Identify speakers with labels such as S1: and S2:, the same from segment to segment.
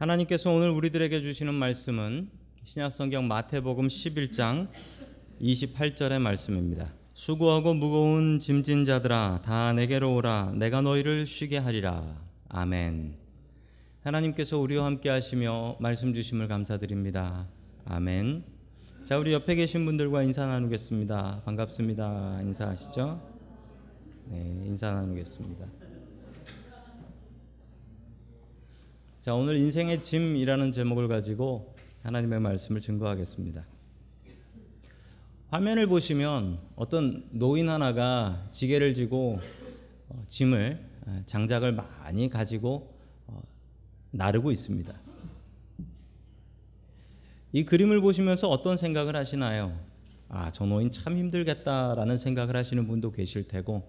S1: 하나님께서 오늘 우리들에게 주시는 말씀은 신약성경 마태복음 11장 28절의 말씀입니다. 수고하고 무거운 짐진 자들아 다 내게로 오라 내가 너희를 쉬게 하리라. 아멘. 하나님께서 우리와 함께 하시며 말씀 주심을 감사드립니다. 아멘. 자, 우리 옆에 계신 분들과 인사 나누겠습니다. 반갑습니다. 인사하시죠? 네, 인사 나누겠습니다. 자, 오늘 인생의 짐이라는 제목을 가지고 하나님의 말씀을 증거하겠습니다. 화면을 보시면 어떤 노인 하나가 지게를 지고 어, 짐을 어, 장작을 많이 가지고 어, 나르고 있습니다. 이 그림을 보시면서 어떤 생각을 하시나요? 아, 저 노인 참 힘들겠다라는 생각을 하시는 분도 계실 테고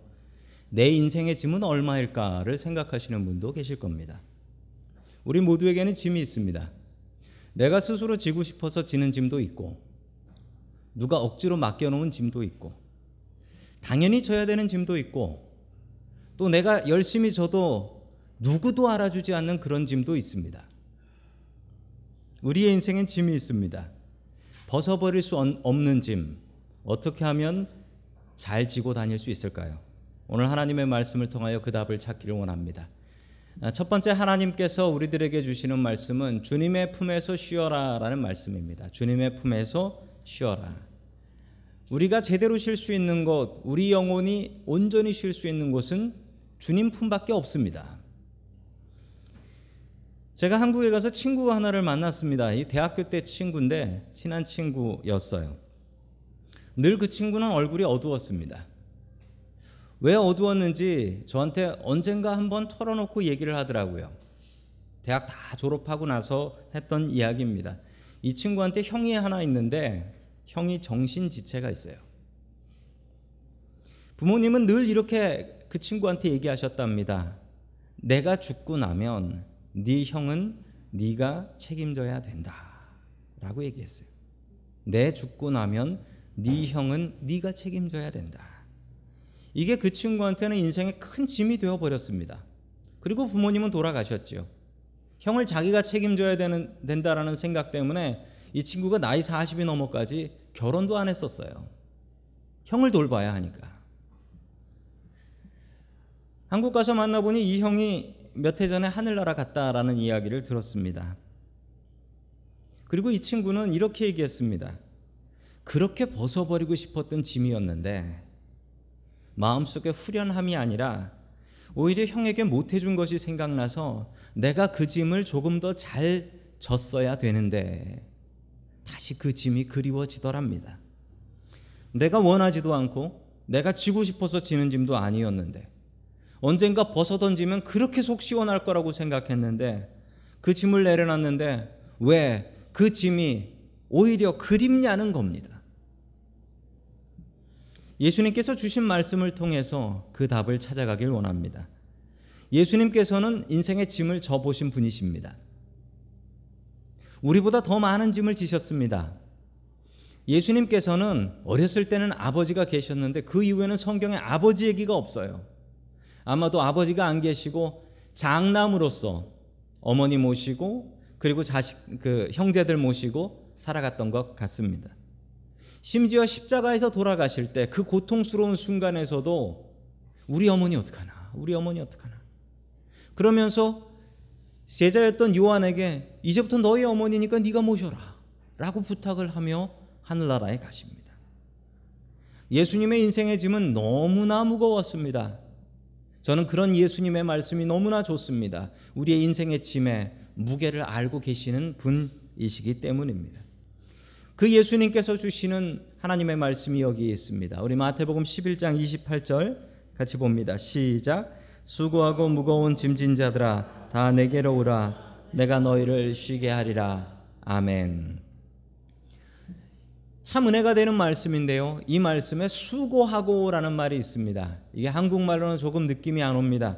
S1: 내 인생의 짐은 얼마일까를 생각하시는 분도 계실 겁니다. 우리 모두에게는 짐이 있습니다. 내가 스스로 지고 싶어서 지는 짐도 있고, 누가 억지로 맡겨놓은 짐도 있고, 당연히 져야 되는 짐도 있고, 또 내가 열심히 져도 누구도 알아주지 않는 그런 짐도 있습니다. 우리의 인생엔 짐이 있습니다. 벗어버릴 수 없는 짐, 어떻게 하면 잘 지고 다닐 수 있을까요? 오늘 하나님의 말씀을 통하여 그 답을 찾기를 원합니다. 첫 번째 하나님께서 우리들에게 주시는 말씀은 주님의 품에서 쉬어라라는 말씀입니다. 주님의 품에서 쉬어라. 우리가 제대로 쉴 수 있는 곳, 우리 영혼이 온전히 쉴 수 있는 곳은 주님 품밖에 없습니다. 제가 한국에 가서 친구 하나를 만났습니다. 이 대학교 때 친구인데 친한 친구였어요. 늘 그 친구는 얼굴이 어두웠습니다. 왜 어두웠는지 저한테 언젠가 한번 털어놓고 얘기를 하더라고요. 대학 다 졸업하고 나서 했던 이야기입니다. 이 친구한테 형이 하나 있는데 형이 정신지체가 있어요. 부모님은 늘 이렇게 그 친구한테 얘기하셨답니다. 내가 죽고 나면 네 형은 네가 책임져야 된다라고 얘기했어요. 내 죽고 나면 네 형은 네가 책임져야 된다. 이게 그 친구한테는 인생의 큰 짐이 되어 버렸습니다. 그리고 부모님은 돌아가셨지요. 형을 자기가 책임져야 되는 된다라는 생각 때문에 이 친구가 나이 40이 넘어까지 결혼도 안 했었어요. 형을 돌봐야 하니까. 한국 가서 만나보니 이 형이 몇 해 전에 하늘나라 갔다라는 이야기를 들었습니다. 그리고 이 친구는 이렇게 얘기했습니다. 그렇게 벗어버리고 싶었던 짐이었는데 마음속에 후련함이 아니라 오히려 형에게 못해준 것이 생각나서 내가 그 짐을 조금 더 잘 졌어야 되는데 다시 그 짐이 그리워지더랍니다. 내가 원하지도 않고 내가 지고 싶어서 지는 짐도 아니었는데 언젠가 벗어 던지면 그렇게 속 시원할 거라고 생각했는데 그 짐을 내려놨는데 왜 그 짐이 오히려 그립냐는 겁니다. 예수님께서 주신 말씀을 통해서 그 답을 찾아가길 원합니다. 예수님께서는 인생의 짐을 져보신 분이십니다. 우리보다 더 많은 짐을 지셨습니다. 예수님께서는 어렸을 때는 아버지가 계셨는데 그 이후에는 성경에 아버지 얘기가 없어요. 아마도 아버지가 안 계시고 장남으로서 어머니 모시고 그리고 자식 그 형제들 모시고 살아갔던 것 같습니다. 심지어 십자가에서 돌아가실 때 그 고통스러운 순간에서도 우리 어머니 어떡하나? 우리 어머니 어떡하나? 그러면서 제자였던 요한에게 이제부터 너희 어머니니까 네가 모셔라 라고 부탁을 하며 하늘나라에 가십니다. 예수님의 인생의 짐은 너무나 무거웠습니다. 저는 그런 예수님의 말씀이 너무나 좋습니다. 우리의 인생의 짐의 무게를 알고 계시는 분이시기 때문입니다. 그 예수님께서 주시는 하나님의 말씀이 여기 있습니다. 우리 마태복음 11장 28절 같이 봅니다. 시작. 수고하고 무거운 짐진 자들아 다 내게로 오라 내가 너희를 쉬게 하리라. 아멘. 참 은혜가 되는 말씀인데요. 이 말씀에 수고하고라는 말이 있습니다. 이게 한국말로는 조금 느낌이 안 옵니다.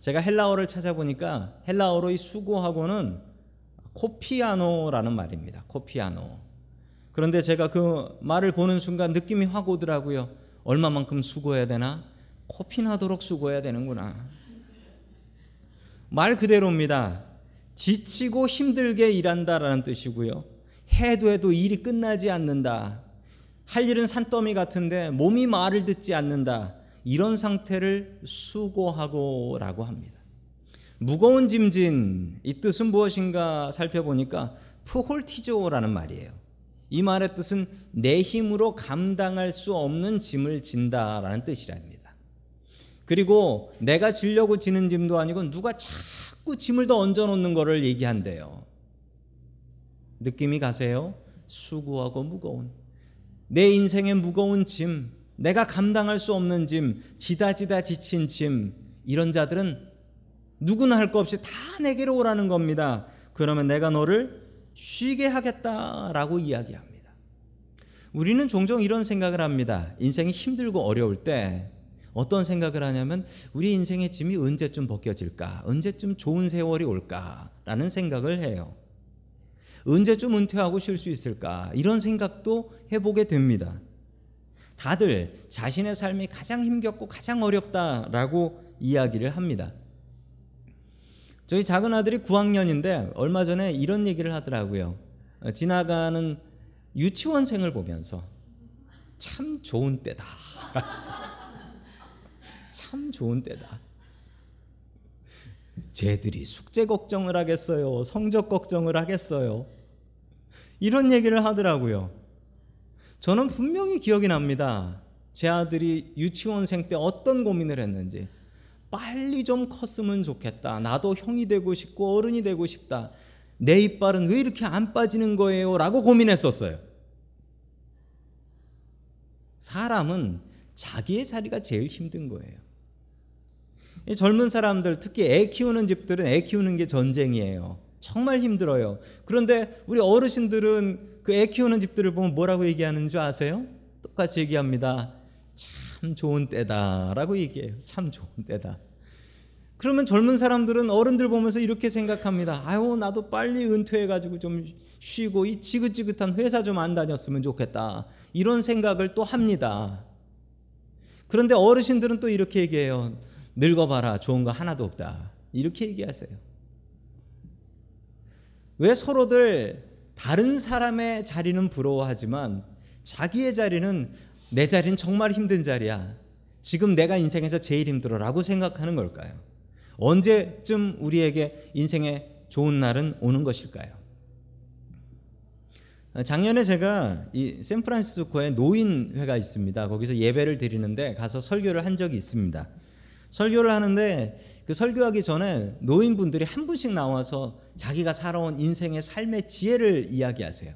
S1: 제가 헬라어를 찾아보니까 헬라어로 이 수고하고는 코피아노라는 말입니다. 코피아노. 그런데 제가 그 말을 보는 순간 느낌이 확 오더라고요. 얼마만큼 수고해야 되나? 코피 나도록 수고해야 되는구나. 말 그대로입니다. 지치고 힘들게 일한다라는 뜻이고요. 해도 해도 일이 끝나지 않는다. 할 일은 산더미 같은데 몸이 말을 듣지 않는다. 이런 상태를 수고하고라고 합니다. 무거운 짐진 이 뜻은 무엇인가 살펴보니까 프홀티조라는 말이에요. 이 말의 뜻은 내 힘으로 감당할 수 없는 짐을 진다라는 뜻이랍니다. 그리고 내가 지려고 지는 짐도 아니고 누가 자꾸 짐을 더 얹어 놓는 거를 얘기한대요. 느낌이 가세요? 수고하고 무거운 내 인생의 무거운 짐, 내가 감당할 수 없는 짐, 지다지다 지친 짐 이런 자들은 누구나 할 것 없이 다 내게로 오라는 겁니다. 그러면 내가 너를 쉬게 하겠다라고 이야기합니다. 우리는 종종 이런 생각을 합니다. 인생이 힘들고 어려울 때 어떤 생각을 하냐면 우리 인생의 짐이 언제쯤 벗겨질까? 언제쯤 좋은 세월이 올까?라는 생각을 해요. 언제쯤 은퇴하고 쉴 수 있을까? 이런 생각도 해보게 됩니다. 다들 자신의 삶이 가장 힘겹고 가장 어렵다라고 이야기를 합니다. 저희 작은 아들이 9학년인데 얼마 전에 이런 얘기를 하더라고요. 어, 지나가는 유치원생을 보면서 참 좋은 때다. 참 좋은 때다. 쟤들이 숙제 걱정을 하겠어요. 성적 걱정을 하겠어요. 이런 얘기를 하더라고요. 저는 분명히 기억이 납니다. 제 아들이 유치원생 때 어떤 고민을 했는지. 빨리 좀 컸으면 좋겠다. 나도 형이 되고 싶고 어른이 되고 싶다. 내 이빨은 왜 이렇게 안 빠지는 거예요? 라고 고민했었어요. 사람은 자기의 자리가 제일 힘든 거예요. 젊은 사람들, 특히 애 키우는 집들은 애 키우는 게 전쟁이에요. 정말 힘들어요. 그런데 우리 어르신들은 그 애 키우는 집들을 보면 뭐라고 얘기하는 줄 아세요? 똑같이 얘기합니다. 참 좋은 때다라고 얘기해요. 참 좋은 때다. 그러면 젊은 사람들은 어른들 보면서 이렇게 생각합니다. 아유, 나도 빨리 은퇴해가지고 좀 쉬고 이 지긋지긋한 회사 좀 안 다녔으면 좋겠다. 이런 생각을 또 합니다. 그런데 어르신들은 또 이렇게 얘기해요. 늙어봐라. 좋은 거 하나도 없다. 이렇게 얘기하세요. 왜 서로들 다른 사람의 자리는 부러워하지만 자기의 자리는 내 자리는 정말 힘든 자리야. 지금 내가 인생에서 제일 힘들어 라고 생각하는 걸까요? 언제쯤 우리에게 인생의 좋은 날은 오는 것일까요? 작년에 제가 이 샌프란시스코에 노인회가 있습니다. 거기서 예배를 드리는데 가서 설교를 한 적이 있습니다. 설교를 하는데 그 설교하기 전에 노인분들이 한 분씩 나와서 자기가 살아온 인생의 삶의 지혜를 이야기하세요.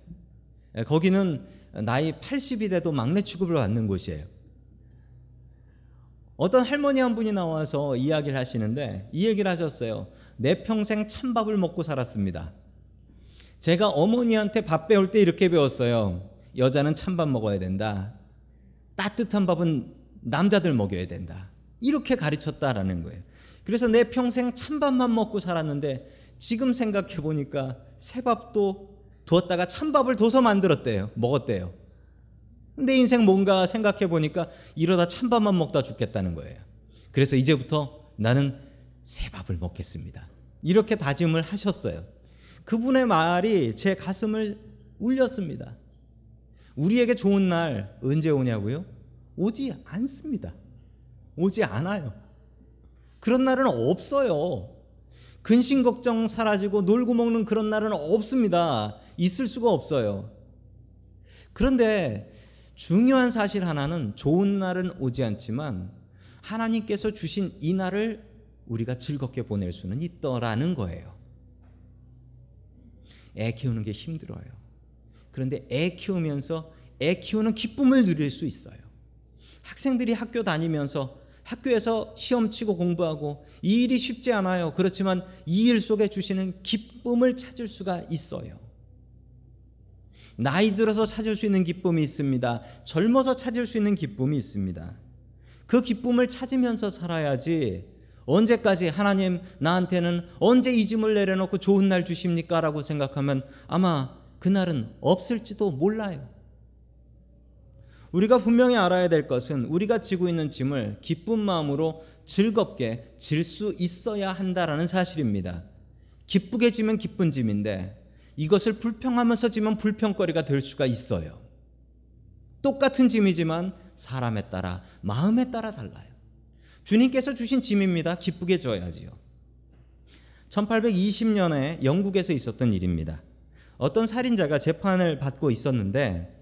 S1: 거기는 나이 80이 돼도 막내 취급을 받는 곳이에요. 어떤 할머니 한 분이 나와서 이야기를 하시는데 이 얘기를 하셨어요. 내 평생 찬밥을 먹고 살았습니다. 제가 어머니한테 밥 배울 때 이렇게 배웠어요. 여자는 찬밥 먹어야 된다. 따뜻한 밥은 남자들 먹여야 된다. 이렇게 가르쳤다라는 거예요. 그래서 내 평생 찬밥만 먹고 살았는데 지금 생각해 보니까 새밥도 두었다가 찬밥을 둬서 만들었대요. 먹었대요. 내 인생 뭔가 생각해 보니까 이러다 찬밥만 먹다 죽겠다는 거예요. 그래서 이제부터 나는 새 밥을 먹겠습니다. 이렇게 다짐을 하셨어요. 그분의 말이 제 가슴을 울렸습니다. 우리에게 좋은 날 언제 오냐고요? 오지 않습니다. 오지 않아요. 그런 날은 없어요. 근심 걱정 사라지고 놀고 먹는 그런 날은 없습니다. 있을 수가 없어요. 그런데 중요한 사실 하나는 좋은 날은 오지 않지만 하나님께서 주신 이 날을 우리가 즐겁게 보낼 수는 있더라는 거예요. 애 키우는 게 힘들어요. 그런데 애 키우면서 애 키우는 기쁨을 누릴 수 있어요. 학생들이 학교 다니면서 학교에서 시험 치고 공부하고 이 일이 쉽지 않아요. 그렇지만 이 일 속에 주시는 기쁨을 찾을 수가 있어요. 나이 들어서 찾을 수 있는 기쁨이 있습니다. 젊어서 찾을 수 있는 기쁨이 있습니다. 그 기쁨을 찾으면서 살아야지 언제까지 하나님 나한테는 언제 이 짐을 내려놓고 좋은 날 주십니까? 라고 생각하면 아마 그날은 없을지도 몰라요. 우리가 분명히 알아야 될 것은 우리가 지고 있는 짐을 기쁜 마음으로 즐겁게 질 수 있어야 한다라는 사실입니다. 기쁘게 지면 기쁜 짐인데 이것을 불평하면서 지면 불평거리가 될 수가 있어요. 똑같은 짐이지만 사람에 따라 마음에 따라 달라요. 주님께서 주신 짐입니다. 기쁘게 져야지요. 1820년에 영국에서 있었던 일입니다. 어떤 살인자가 재판을 받고 있었는데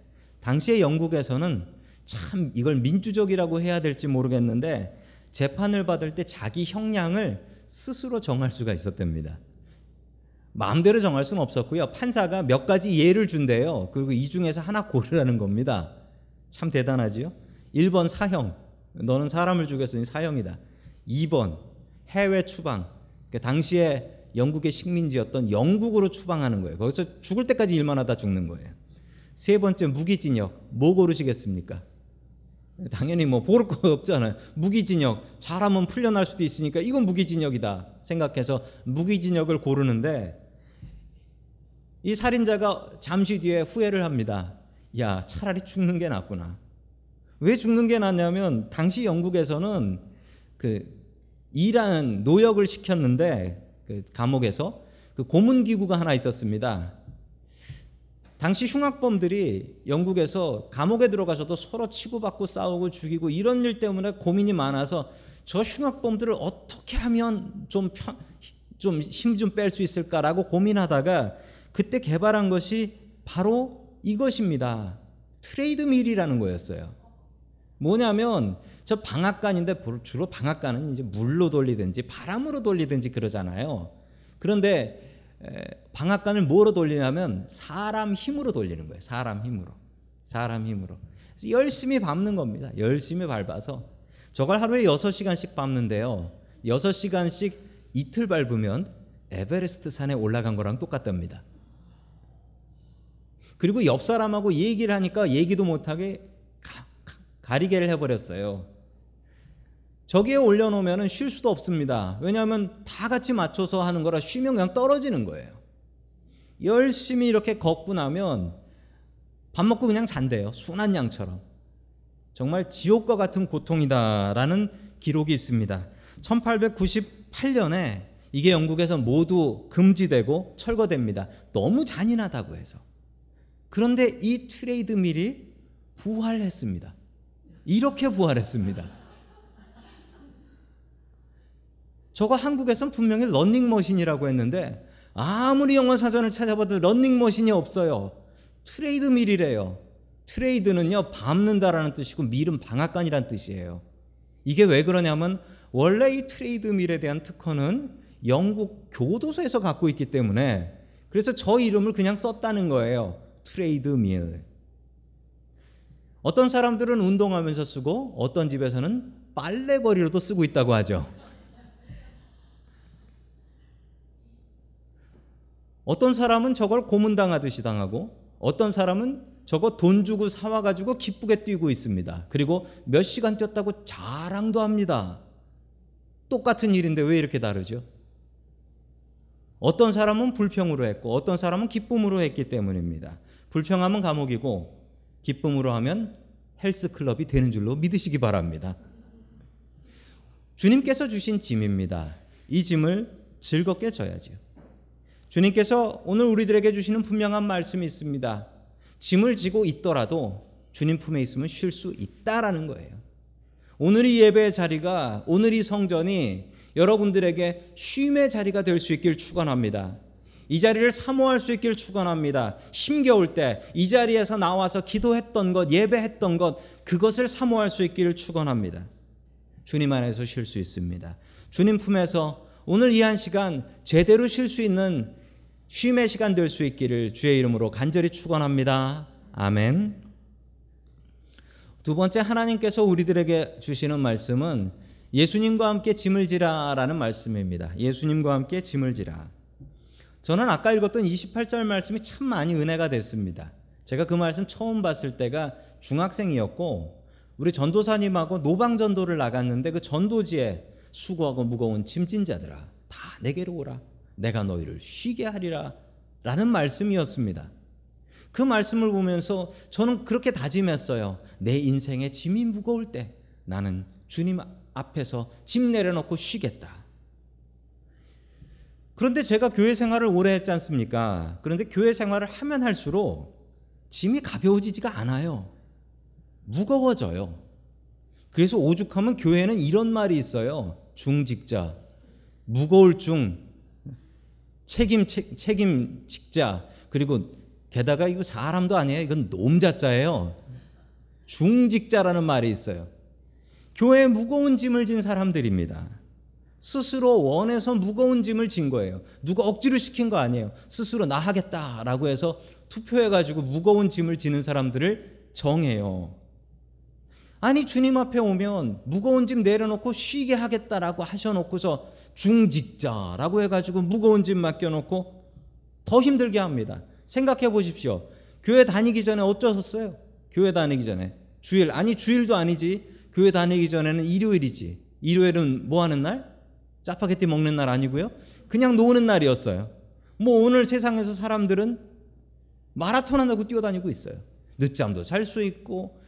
S1: 당시의 영국에서는 참 이걸 민주적이라고 해야 될지 모르겠는데 재판을 받을 때 자기 형량을 스스로 정할 수가 있었답니다. 마음대로 정할 수는 없었고요. 판사가 몇 가지 예를 준대요. 그리고 이 중에서 하나 고르라는 겁니다. 참 대단하지요? 1번 사형. 너는 사람을 죽였으니 사형이다. 2번 해외 추방. 그 당시에 영국의 식민지였던 영국으로 추방하는 거예요. 거기서 죽을 때까지 일만 하다 죽는 거예요. 세 번째 무기징역. 뭐 고르시겠습니까? 당연히 뭐 고를 거 없잖아요. 무기징역. 잘하면 풀려날 수도 있으니까 이건 무기징역이다 생각해서 무기징역을 고르는데 이 살인자가 잠시 뒤에 후회를 합니다. 야, 차라리 죽는 게 낫구나. 왜 죽는 게 낫냐면 당시 영국에서는 그 일하는 노역을 시켰는데 그 감옥에서 그 고문 기구가 하나 있었습니다. 당시 흉악범들이 영국에서 감옥에 들어가서도 서로 치고받고 싸우고 죽이고 이런 일 때문에 고민이 많아서 저 흉악범들을 어떻게 하면 좀좀힘 좀 뺄 수 있을까라고 고민하다가 그때 개발한 것이 바로 이것입니다. 트레이드 밀이라는 거였어요. 뭐냐면 저 방앗간인데 주로 방앗간은 이제 물로 돌리든지 바람으로 돌리든지 그러잖아요. 그런데 방앗간을 뭐로 돌리냐면 사람 힘으로 돌리는 거예요. 사람 힘으로. 사람 힘으로. 열심히 밟는 겁니다. 열심히 밟아서 저걸 하루에 6시간씩 밟는데요. 6시간씩 이틀 밟으면 에베레스트 산에 올라간 거랑 똑같답니다. 그리고 옆 사람하고 얘기를 하니까 얘기도 못하게 가리개를 해버렸어요. 저기에 올려놓으면 쉴 수도 없습니다. 왜냐하면 다 같이 맞춰서 하는 거라 쉬면 그냥 떨어지는 거예요. 열심히 이렇게 걷고 나면 밥 먹고 그냥 잔대요. 순한 양처럼. 정말 지옥과 같은 고통이다라는 기록이 있습니다. 1898년에 이게 영국에서 모두 금지되고 철거됩니다. 너무 잔인하다고 해서. 그런데 이 treadmill이 부활했습니다. 이렇게 부활했습니다. 저거 한국에선 분명히 런닝머신이라고 했는데 아무리 영어 사전을 찾아봐도 런닝머신이 없어요. treadmill이래요. tread는요, 밟는다라는 뜻이고 mill은 방앗간이란 뜻이에요. 이게 왜 그러냐면 원래 이 treadmill에 대한 특허는 영국 교도소에서 갖고 있기 때문에 그래서 저 이름을 그냥 썼다는 거예요. 트레이드 밀. 어떤 사람들은 운동하면서 쓰고 어떤 집에서는 빨래거리로도 쓰고 있다고 하죠. 어떤 사람은 저걸 고문당하듯이 당하고 어떤 사람은 저거 돈 주고 사와가지고 기쁘게 뛰고 있습니다. 그리고 몇 시간 뛰었다고 자랑도 합니다. 똑같은 일인데 왜 이렇게 다르죠? 어떤 사람은 불평으로 했고 어떤 사람은 기쁨으로 했기 때문입니다. 불평하면 감옥이고 기쁨으로 하면 헬스클럽이 되는 줄로 믿으시기 바랍니다. 주님께서 주신 짐입니다. 이 짐을 즐겁게 져야지요. 주님께서 오늘 우리들에게 주시는 분명한 말씀이 있습니다. 짐을 지고 있더라도 주님 품에 있으면 쉴 수 있다라는 거예요. 오늘 이 예배의 자리가 오늘 이 성전이 여러분들에게 쉼의 자리가 될 수 있길 축원합니다. 이 자리를 사모할 수 있길 축원합니다. 힘겨울 때 이 자리에서 나와서 기도했던 것, 예배했던 것 그것을 사모할 수 있기를 축원합니다. 주님 안에서 쉴 수 있습니다. 주님 품에서 오늘 이 한 시간 제대로 쉴 수 있는 쉼의 시간 될 수 있기를 주의 이름으로 간절히 축원합니다. 아멘. 두 번째 하나님께서 우리들에게 주시는 말씀은 예수님과 함께 짐을 지라라는 말씀입니다. 예수님과 함께 짐을 지라. 저는 아까 읽었던 28절 말씀이 참 많이 은혜가 됐습니다. 제가 그 말씀 처음 봤을 때가 중학생이었고 우리 전도사님하고 노방 전도를 나갔는데 그 전도지에 수고하고 무거운 짐진 자들아 다 내게로 오라. 내가 너희를 쉬게 하리라 라는 말씀이었습니다. 그 말씀을 보면서 저는 그렇게 다짐했어요. 내 인생의 짐이 무거울 때 나는 주님 앞에서 짐 내려놓고 쉬겠다. 그런데 제가 교회 생활을 오래 했지 않습니까? 그런데 교회 생활을 하면 할수록 짐이 가벼워지지가 않아요. 무거워져요. 그래서 오죽하면 교회는 이런 말이 있어요. 중직자, 무거울 중, 책임 책, 책임 직자, 그리고 게다가 이거 사람도 아니에요. 이건 놈자자예요. 중직자라는 말이 있어요. 교회에 무거운 짐을 진 사람들입니다. 스스로 원해서 무거운 짐을 진 거예요. 누가 억지로 시킨 거 아니에요. 스스로 나 하겠다라고 해서 투표해가지고 무거운 짐을 지는 사람들을 정해요. 아니 주님 앞에 오면 무거운 짐 내려놓고 쉬게 하겠다라고 하셔놓고서 중직자라고 해가지고 무거운 짐 맡겨놓고 더 힘들게 합니다. 생각해 보십시오. 교회 다니기 전에 어쩌셨어요? 교회 다니기 전에 주일 아니 주일도 아니지 교회 다니기 전에는 일요일이지 일요일은 뭐 하는 날? 짜파게티 먹는 날 아니고요. 그냥 노는 날이었어요. 뭐 오늘 세상에서 사람들은 마라톤 한다고 뛰어다니고 있어요. 늦잠도 잘 수 있고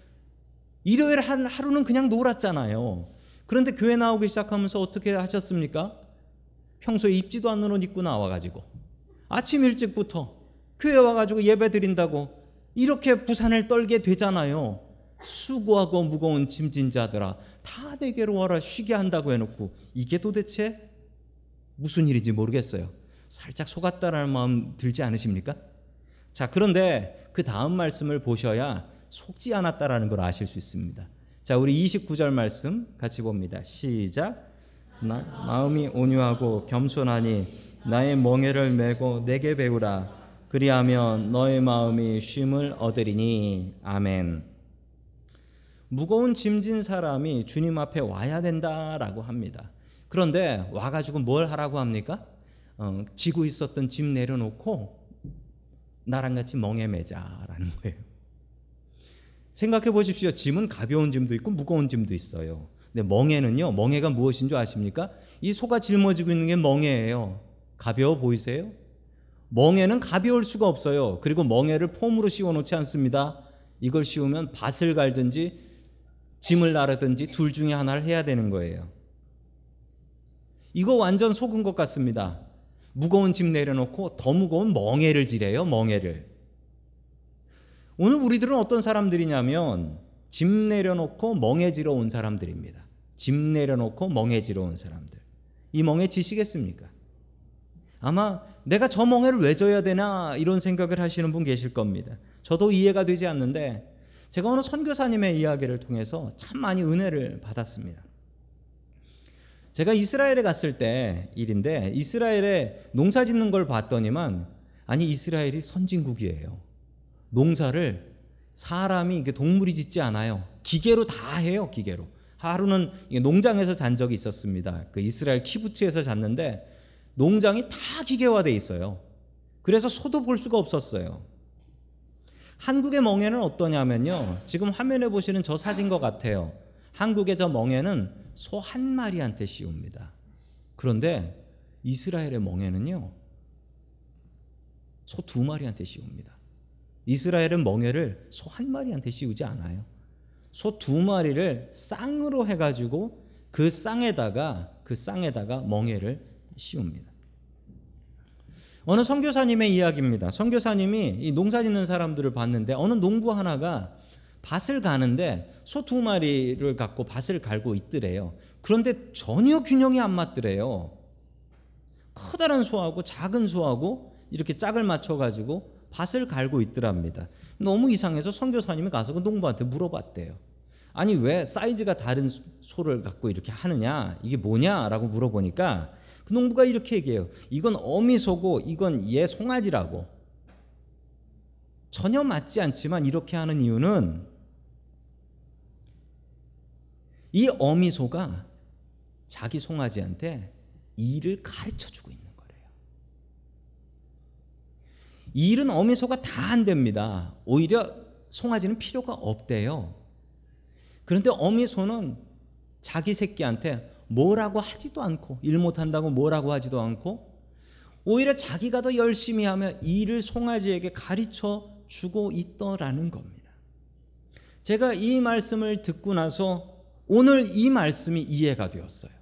S1: 일요일 한 하루는 그냥 놀았잖아요. 그런데 교회 나오기 시작하면서 어떻게 하셨습니까? 평소에 입지도 않는 옷 입고 나와 가지고 아침 일찍부터 교회 와 가지고 예배 드린다고 이렇게 부산을 떨게 되잖아요. 수고하고 무거운 짐진 자들아 다 내게로 와라 쉬게 한다고 해놓고 이게 도대체 무슨 일인지 모르겠어요. 살짝 속았다라는 마음 들지 않으십니까? 자 그런데 그 다음 말씀을 보셔야 속지 않았다라는 걸 아실 수 있습니다. 자 우리 29절 말씀 같이 봅니다. 시작. 나, 마음이 온유하고 겸손하니 나의 멍에를 메고 내게 배우라. 그리하면 너의 마음이 쉼을 얻으리니 아멘. 무거운 짐진 사람이 주님 앞에 와야 된다라고 합니다. 그런데 와가지고 뭘 하라고 합니까? 어, 쥐고 있었던 짐 내려놓고 나랑 같이 멍에 매자라는 거예요. 생각해 보십시오. 짐은 가벼운 짐도 있고 무거운 짐도 있어요. 근데 멍에는요, 멍에가 무엇인 줄 아십니까? 이 소가 짊어지고 있는 게 멍에예요. 가벼워 보이세요? 멍에는 가벼울 수가 없어요. 그리고 멍에를 폼으로 씌워 놓지 않습니다. 이걸 씌우면 밭을 갈든지 짐을 나르든지 둘 중에 하나를 해야 되는 거예요. 이거 완전 속은 것 같습니다. 무거운 짐 내려놓고 더 무거운 멍해를 지래요, 멍해를. 오늘 우리들은 어떤 사람들이냐면 짐 내려놓고 멍해지러 온 사람들입니다. 짐 내려놓고 멍해지러 온 사람들. 이 멍해 지시겠습니까? 아마 내가 저 멍해를 왜 져야 되나 이런 생각을 하시는 분 계실 겁니다. 저도 이해가 되지 않는데 제가 어느 선교사님의 이야기를 통해서 참 많이 은혜를 받았습니다. 제가 이스라엘에 갔을 때 일인데 이스라엘에 농사 짓는 걸 봤더니만 아니 이스라엘이 선진국이에요. 농사를 사람이 이게 동물이 짓지 않아요. 기계로 다 해요. 기계로. 하루는 농장에서 잔 적이 있었습니다. 그 이스라엘 키부츠에서 잤는데 농장이 다 기계화돼 있어요. 그래서 소도 볼 수가 없었어요. 한국의 멍에는 어떠냐면요. 지금 화면에 보시는 저 사진 것 같아요. 한국의 저 멍에는 소 한 마리한테 씌웁니다. 그런데 이스라엘의 멍에는요. 소 두 마리한테 씌웁니다. 이스라엘은 멍에를 소 한 마리한테 씌우지 않아요. 소 두 마리를 쌍으로 해가지고 그 쌍에다가 그 쌍에다가 멍에를 씌웁니다. 어느 선교사님의 이야기입니다. 선교사님이 이 농사 짓는 사람들을 봤는데 어느 농부 하나가 밭을 가는데 소 두 마리를 갖고 밭을 갈고 있더래요. 그런데 전혀 균형이 안 맞더래요. 커다란 소하고 작은 소하고 이렇게 짝을 맞춰 가지고 밭을 갈고 있더랍니다. 너무 이상해서 선교사님이 가서 그 농부한테 물어봤대요. 아니 왜 사이즈가 다른 소를 갖고 이렇게 하느냐? 이게 뭐냐라고 물어보니까 그 농부가 이렇게 얘기해요. 이건 어미소고 이건 얘 송아지라고. 전혀 맞지 않지만 이렇게 하는 이유는 이 어미소가 자기 송아지한테 일을 가르쳐 주고 있는 거래요. 일은 어미소가 다 안 됩니다. 오히려 송아지는 필요가 없대요. 그런데 어미소는 자기 새끼한테 뭐라고 하지도 않고 일 못한다고 뭐라고 하지도 않고 오히려 자기가 더 열심히 하면 일을 송아지에게 가르쳐 주고 있더라는 겁니다. 제가 이 말씀을 듣고 나서 오늘 이 말씀이 이해가 되었어요.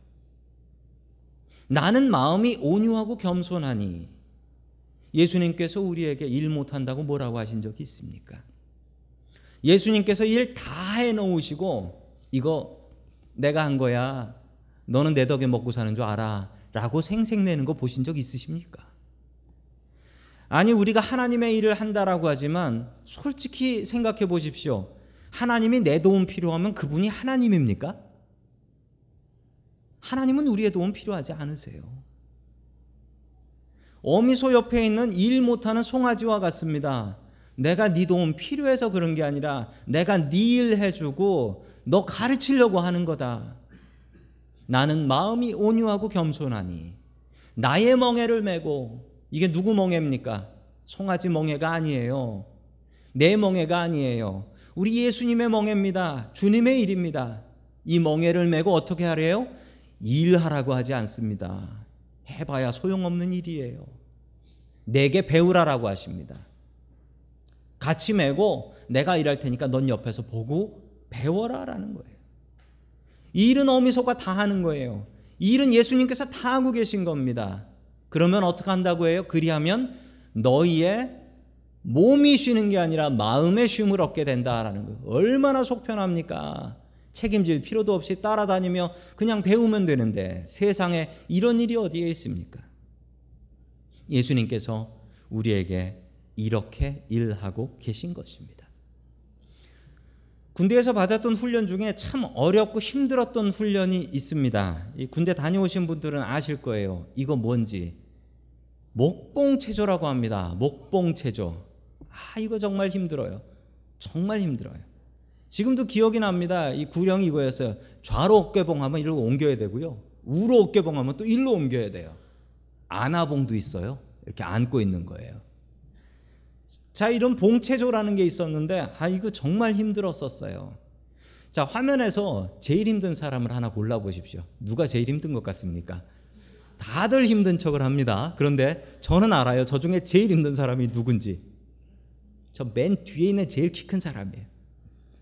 S1: 나는 마음이 온유하고 겸손하니 예수님께서 우리에게 일 못한다고 뭐라고 하신 적이 있습니까? 예수님께서 일 다 해놓으시고 이거 내가 한 거야. 너는 내 덕에 먹고 사는 줄 알아. 라고 생색내는 거 보신 적 있으십니까? 아니, 우리가 하나님의 일을 한다라고 하지만 솔직히 생각해 보십시오. 하나님이 내 도움 필요하면 그분이 하나님입니까? 하나님은 우리의 도움 필요하지 않으세요. 어미소 옆에 있는 일 못하는 송아지와 같습니다. 내가 네 도움 필요해서 그런 게 아니라 내가 네 일 해주고 너 가르치려고 하는 거다. 나는 마음이 온유하고 겸손하니 나의 멍에를 메고 이게 누구 멍에입니까? 송아지 멍에가 아니에요. 내 멍에가 아니에요. 우리 예수님의 멍에입니다. 주님의 일입니다. 이 멍에를 메고 어떻게 하래요? 일하라고 하지 않습니다. 해봐야 소용없는 일이에요. 내게 배우라라고 하십니다. 같이 메고 내가 일할 테니까 넌 옆에서 보고 배워라라는 거예요. 이 일은 어미소가 다 하는 거예요. 이 일은 예수님께서 다 하고 계신 겁니다. 그러면 어떻게 한다고 해요? 그리하면 너희의 몸이 쉬는 게 아니라 마음의 쉼을 얻게 된다라는 거예요. 얼마나 속편합니까? 책임질 필요도 없이 따라다니며 그냥 배우면 되는데 세상에 이런 일이 어디에 있습니까? 예수님께서 우리에게 이렇게 일하고 계신 것입니다. 군대에서 받았던 훈련 중에 참 어렵고 힘들었던 훈련이 있습니다. 군대 다녀오신 분들은 아실 거예요. 이거 뭔지. 목봉체조라고 합니다. 목봉체조. 아, 이거 정말 힘들어요. 정말 힘들어요. 지금도 기억이 납니다. 이 구령이 이거였어요. 좌로 어깨봉 하면 이리로 옮겨야 되고요. 우로 어깨봉 하면 또 일로 옮겨야 돼요. 안아봉도 있어요. 이렇게 안고 있는 거예요. 자, 이런 봉체조라는 게 있었는데, 아, 이거 정말 힘들었었어요. 자, 화면에서 제일 힘든 사람을 하나 골라보십시오. 누가 제일 힘든 것 같습니까? 다들 힘든 척을 합니다. 그런데 저는 알아요. 저 중에 제일 힘든 사람이 누군지. 저 맨 뒤에 있는 제일 키 큰 사람이에요.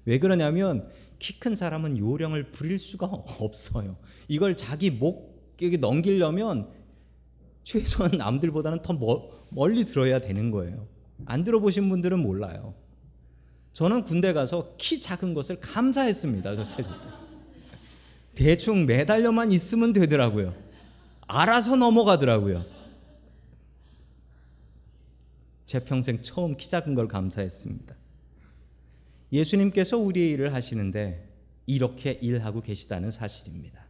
S1: 왜 그러냐면 키 큰 사람은 요령을 부릴 수가 없어요. 이걸 자기 목에 넘기려면 최소한 남들보다는 더 멀리 들어야 되는 거예요. 안 들어보신 분들은 몰라요. 저는 군대 가서 키 작은 것을 감사했습니다. 저 체조 때. 대충 매달려만 있으면 되더라고요. 알아서 넘어가더라고요. 제 평생 처음 키 작은 걸 감사했습니다. 예수님께서 우리의 일을 하시는데 이렇게 일하고 계시다는 사실입니다.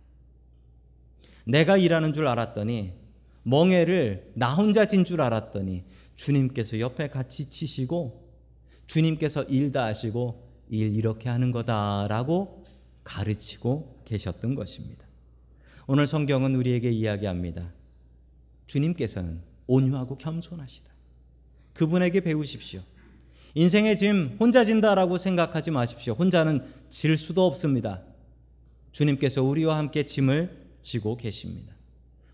S1: 내가 일하는 줄 알았더니 멍해를 나 혼자 진 줄 알았더니 주님께서 옆에 같이 치시고 주님께서 일 다 하시고 일 이렇게 하는 거다라고 가르치고 계셨던 것입니다. 오늘 성경은 우리에게 이야기합니다. 주님께서는 온유하고 겸손하시다. 그분에게 배우십시오. 인생의 짐 혼자 진다라고 생각하지 마십시오. 혼자는 질 수도 없습니다. 주님께서 우리와 함께 짐을 지고 계십니다.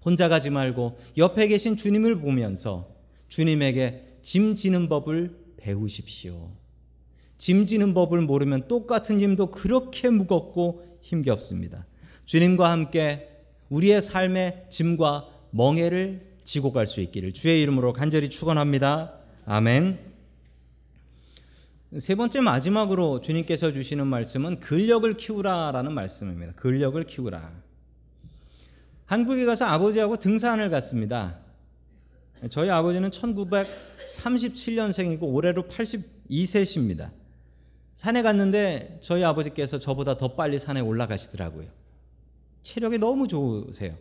S1: 혼자 가지 말고 옆에 계신 주님을 보면서 주님에게 짐 지는 법을 배우십시오. 짐 지는 법을 모르면 똑같은 짐도 그렇게 무겁고 힘겹습니다. 주님과 함께 우리의 삶의 짐과 멍해를 지고 갈 수 있기를 주의 이름으로 간절히 축원합니다. 아멘. 세 번째 마지막으로 주님께서 주시는 말씀은 근력을 키우라라는 말씀입니다. 근력을 키우라. 한국에 가서 아버지하고 등산을 갔습니다. 저희 아버지는 1937년생이고 올해로 82세십니다. 산에 갔는데 저희 아버지께서 저보다 더 빨리 산에 올라가시더라고요. 체력이 너무 좋으세요.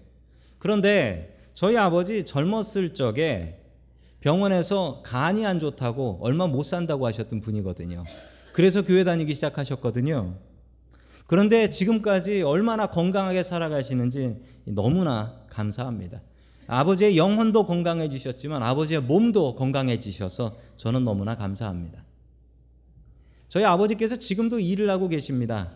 S1: 그런데 저희 아버지 젊었을 적에 병원에서 간이 안 좋다고 얼마 못 산다고 하셨던 분이거든요. 그래서 교회 다니기 시작하셨거든요. 그런데 지금까지 얼마나 건강하게 살아가시는지 너무나 감사합니다. 아버지의 영혼도 건강해지셨지만 아버지의 몸도 건강해지셔서 저는 너무나 감사합니다. 저희 아버지께서 지금도 일을 하고 계십니다.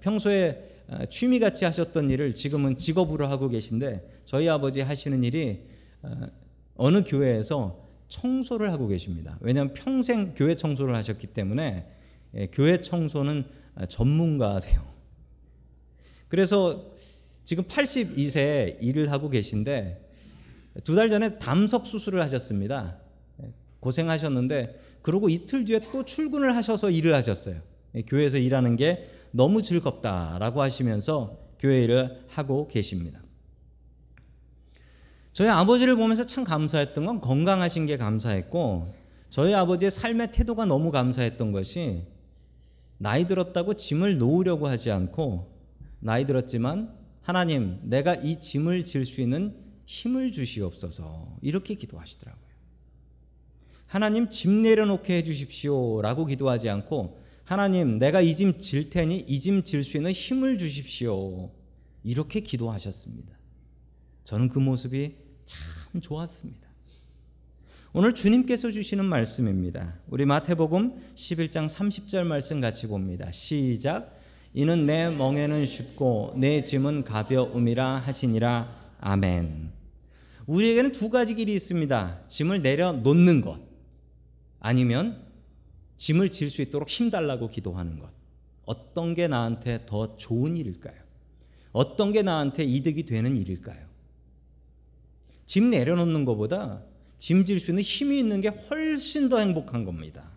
S1: 평소에 취미 같이 하셨던 일을 지금은 직업으로 하고 계신데 저희 아버지 하시는 일이 어느 교회에서 청소를 하고 계십니다. 왜냐하면 평생 교회 청소를 하셨기 때문에 교회 청소는 전문가세요. 그래서 지금 82세 일을 하고 계신데 두 달 전에 담석 수술을 하셨습니다. 고생하셨는데 그러고 이틀 뒤에 또 출근을 하셔서 일을 하셨어요. 교회에서 일하는 게 너무 즐겁다라고 하시면서 교회 일을 하고 계십니다. 저희 아버지를 보면서 참 감사했던 건 건강하신 게 감사했고 저희 아버지의 삶의 태도가 너무 감사했던 것이 나이 들었다고 짐을 놓으려고 하지 않고 나이 들었지만 하나님 내가 이 짐을 질 수 있는 힘을 주시옵소서 이렇게 기도하시더라고요. 하나님 짐 내려놓게 해주십시오 라고 기도하지 않고 하나님 내가 이 짐 질 테니 이 짐 질 수 있는 힘을 주십시오 이렇게 기도하셨습니다. 저는 그 모습이 참 좋았습니다. 오늘 주님께서 주시는 말씀입니다. 우리 마태복음 11장 30절 말씀 같이 봅니다. 시작. 이는 내 멍에는 쉽고 내 짐은 가벼움이라 하시니라. 아멘. 우리에게는 두 가지 길이 있습니다. 짐을 내려놓는 것. 아니면 짐을 질 수 있도록 힘달라고 기도하는 것. 어떤 게 나한테 더 좋은 일일까요? 어떤 게 나한테 이득이 되는 일일까요? 짐 내려놓는 것보다 짐 질 수 있는 힘이 있는 게 훨씬 더 행복한 겁니다.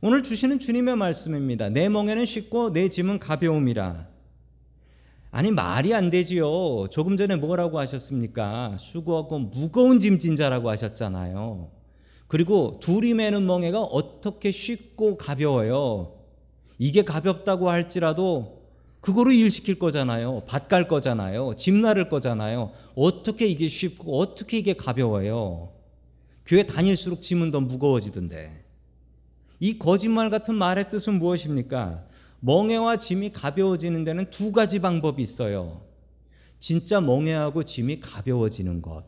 S1: 오늘 주시는 주님의 말씀입니다. 내 멍에는 쉽고 내 짐은 가벼움이라. 아니 말이 안 되지요. 조금 전에 뭐라고 하셨습니까? 수고하고 무거운 짐진 자라고 하셨잖아요. 그리고 둘이 매는 멍에가 어떻게 쉽고 가벼워요. 이게 가볍다고 할지라도 그거로 일 시킬 거잖아요. 밭갈 거잖아요. 집 나를 거잖아요. 어떻게 이게 쉽고 어떻게 이게 가벼워요. 교회 다닐수록 짐은 더 무거워지던데. 이 거짓말 같은 말의 뜻은 무엇입니까? 멍해와 짐이 가벼워지는 데는 두 가지 방법이 있어요. 진짜 멍해하고 짐이 가벼워지는 것.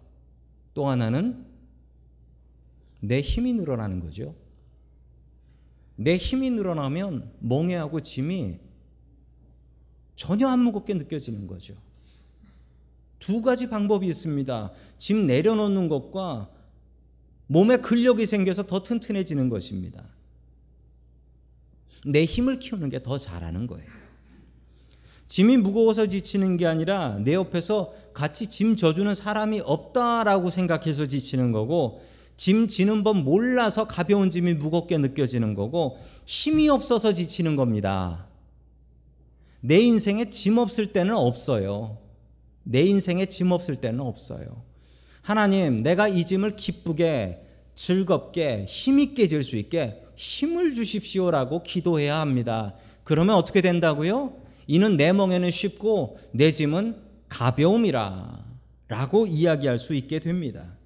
S1: 또 하나는 내 힘이 늘어나는 거죠. 내 힘이 늘어나면 멍해하고 짐이 전혀 안 무겁게 느껴지는 거죠. 두 가지 방법이 있습니다. 짐 내려놓는 것과 몸에 근력이 생겨서 더 튼튼해지는 것입니다. 내 힘을 키우는 게 더 잘하는 거예요. 짐이 무거워서 지치는 게 아니라 내 옆에서 같이 짐 져주는 사람이 없다라고 생각해서 지치는 거고 짐 지는 법 몰라서 가벼운 짐이 무겁게 느껴지는 거고 힘이 없어서 지치는 겁니다. 내 인생에 짐 없을 때는 없어요. 내 인생에 짐 없을 때는 없어요. 하나님, 내가 이 짐을 기쁘게, 즐겁게, 힘있게 질 수 있게 힘을 주십시오라고 기도해야 합니다. 그러면 어떻게 된다고요? 이는 내 멍에는 쉽고 내 짐은 가벼움이라 라고 이야기할 수 있게 됩니다.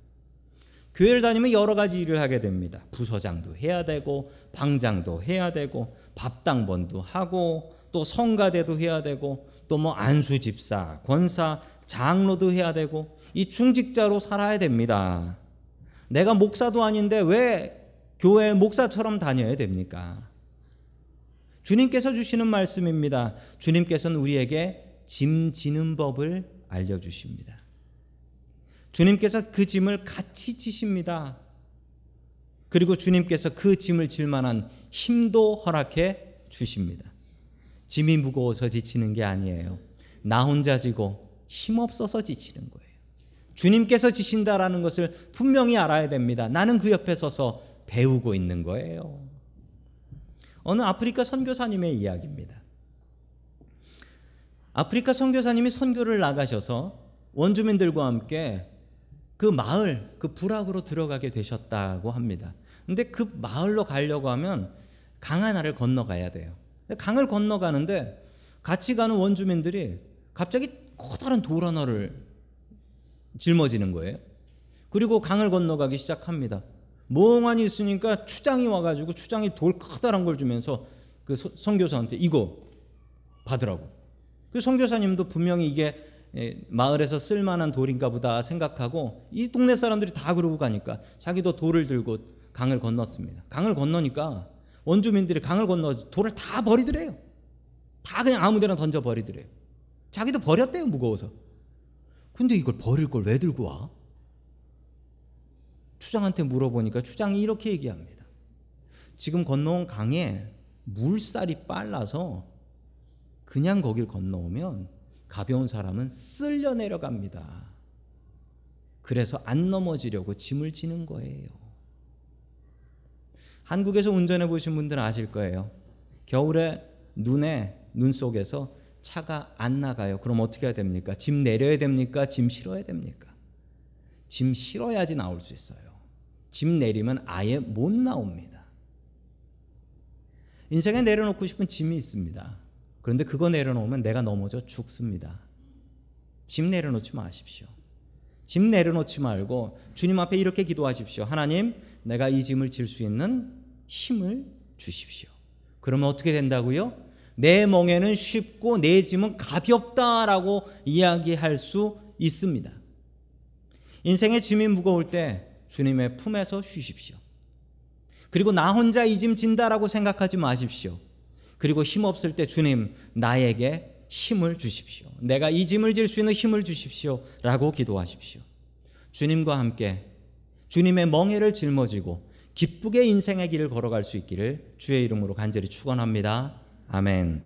S1: 교회를 다니면 여러 가지 일을 하게 됩니다. 부서장도 해야 되고 방장도 해야 되고 밥당번도 하고 또 성가대도 해야 되고 또 뭐 안수 집사, 권사, 장로도 해야 되고 이 중직자로 살아야 됩니다. 내가 목사도 아닌데 왜 교회 목사처럼 다녀야 됩니까? 주님께서 주시는 말씀입니다. 주님께서는 우리에게 짐 지는 법을 알려 주십니다. 주님께서 그 짐을 같이 지십니다. 그리고 주님께서 그 짐을 질 만한 힘도 허락해 주십니다. 짐이 무거워서 지치는 게 아니에요. 나 혼자 지고 힘 없어서 지치는 거예요. 주님께서 지신다라는 것을 분명히 알아야 됩니다. 나는 그 옆에 서서 배우고 있는 거예요. 어느 아프리카 선교사님의 이야기입니다. 아프리카 선교사님이 선교를 나가셔서 원주민들과 함께 그 마을, 그 부락으로 들어가게 되셨다고 합니다. 근데 그 마을로 가려고 하면 강 하나를 건너가야 돼요. 강을 건너가는데 같이 가는 원주민들이 갑자기 커다란 돌 하나를 짊어지는 거예요. 그리고 강을 건너가기 시작합니다. 멍하니 있으니까 추장이 와가지고 추장이 돌 커다란 걸 주면서 그 선교사한테 이거 받으라고. 그 선교사님도 분명히 이게 마을에서 쓸만한 돌인가 보다 생각하고 이 동네 사람들이 다 그러고 가니까 자기도 돌을 들고 강을 건넜습니다. 강을 건너니까 원주민들이 강을 건너 돌을 다 버리더래요. 다 그냥 아무데나 던져 버리더래요. 자기도 버렸대요 무거워서. 근데 이걸 버릴 걸 왜 들고 와? 추장한테 물어보니까 추장이 이렇게 얘기합니다. 지금 건너온 강에 물살이 빨라서 그냥 거길 건너오면 가벼운 사람은 쓸려 내려갑니다. 그래서 안 넘어지려고 짐을 지는 거예요. 한국에서 운전해 보신 분들은 아실 거예요. 겨울에 눈에 눈 속에서 차가 안 나가요. 그럼 어떻게 해야 됩니까? 짐 내려야 됩니까? 짐 실어야 됩니까? 짐 실어야지 나올 수 있어요. 짐 내리면 아예 못 나옵니다. 인생에 내려놓고 싶은 짐이 있습니다. 그런데 그거 내려놓으면 내가 넘어져 죽습니다. 짐 내려놓지 마십시오. 짐 내려놓지 말고 주님 앞에 이렇게 기도하십시오. 하나님, 내가 이 짐을 질 수 있는 힘을 주십시오. 그러면 어떻게 된다고요? 내 멍에는 쉽고 내 짐은 가볍다라고 이야기할 수 있습니다. 인생의 짐이 무거울 때 주님의 품에서 쉬십시오. 그리고 나 혼자 이 짐 진다라고 생각하지 마십시오. 그리고 힘 없을 때 주님 나에게 힘을 주십시오. 내가 이 짐을 질 수 있는 힘을 주십시오. 라고 기도하십시오. 주님과 함께 주님의 멍에를 짊어지고 기쁘게 인생의 길을 걸어갈 수 있기를 주의 이름으로 간절히 축원합니다. 아멘.